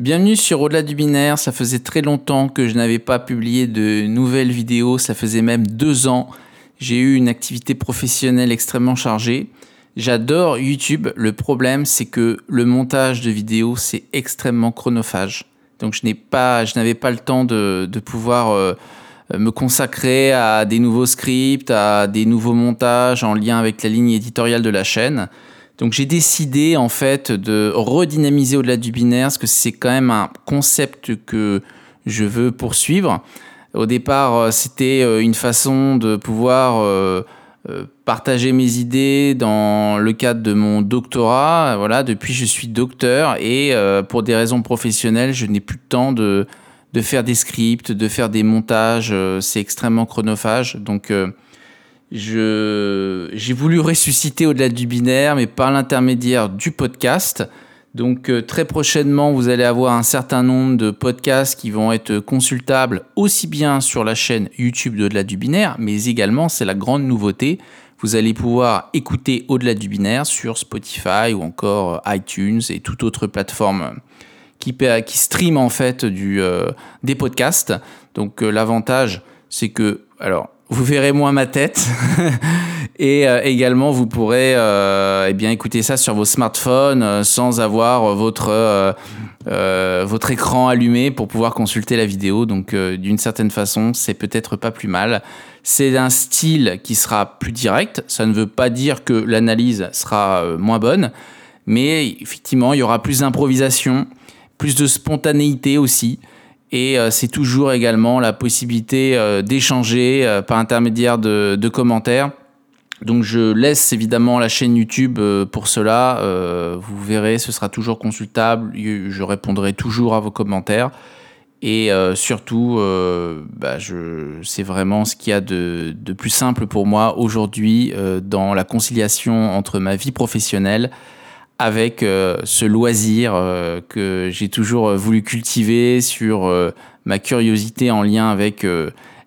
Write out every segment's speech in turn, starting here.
Bienvenue sur Au-delà du binaire. Ça faisait très longtemps que je n'avais pas publié de nouvelles vidéos. Ça faisait même deux ans. J'ai eu une activité professionnelle extrêmement chargée. J'adore YouTube. Le problème, c'est que le montage de vidéos, c'est extrêmement chronophage. Donc, je n'avais pas le temps de, pouvoir euh, me consacrer à des nouveaux scripts, à des nouveaux montages en lien avec la ligne éditoriale de la chaîne. Donc j'ai décidé en fait de redynamiser au-delà du binaire, parce que c'est quand même un concept que je veux poursuivre. Au départ, euh, c'était euh, une façon de pouvoir euh, partager mes idées dans le cadre de mon doctorat. Voilà, depuis je suis docteur et pour des raisons professionnelles, je n'ai plus de temps de, de faire des scripts, de faire des montages. C'est extrêmement chronophage. Donc j'ai voulu ressusciter au-delà du binaire, mais par l'intermédiaire du podcast. Donc euh, très prochainement, vous allez avoir un certain nombre de podcasts qui vont être consultables aussi bien sur la chaîne YouTube d'au-delà du binaire, mais également, c'est la grande nouveauté, vous allez pouvoir écouter au-delà du binaire sur Spotify ou encore euh, iTunes et toute autre plateforme qui, qui stream en fait euh, des podcasts. Donc l'avantage, c'est que, alors, vous verrez moins ma tête. Et euh, également vous pourrez euh, eh bien écouter ça sur vos smartphones euh, sans avoir votre votre écran allumé pour pouvoir consulter la vidéo. Donc d'une certaine façon c'est peut-être pas plus mal. C'est un style qui sera plus direct. Ça ne veut pas dire que l'analyse sera moins bonne. Mais effectivement il y aura plus d'improvisation plus de spontanéité aussi et euh, c'est toujours également la possibilité euh, d'échanger euh, par intermédiaire de, commentaires. Donc je laisse évidemment la chaîne YouTube pour cela. vous verrez, ce sera toujours consultable. Je répondrai toujours à vos commentaires. Et surtout, bah, c'est vraiment ce qu'il y a de, de, plus simple pour moi aujourd'hui dans la conciliation entre ma vie professionnelle avec euh, ce loisir euh, que j'ai toujours euh, voulu cultiver sur ma curiosité en lien avec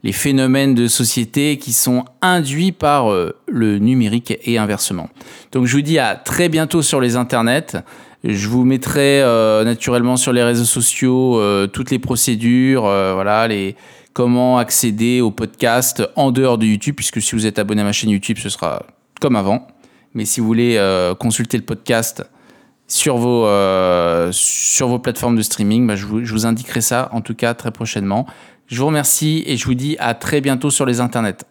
les phénomènes de société qui sont induits par le numérique et inversement. Donc je vous dis à très bientôt sur les internets. Je vous mettrai naturellement sur les réseaux sociaux toutes les procédures, voilà, les comment accéder au podcast en dehors de YouTube, puisque si vous êtes abonné à ma chaîne YouTube, ce sera comme avant. Mais si vous voulez euh, consulter le podcast sur vos, euh, sur vos plateformes de streaming, bah, je, vous, je vous indiquerai ça en tout cas très prochainement. Je vous remercie et je vous dis à très bientôt sur les internets.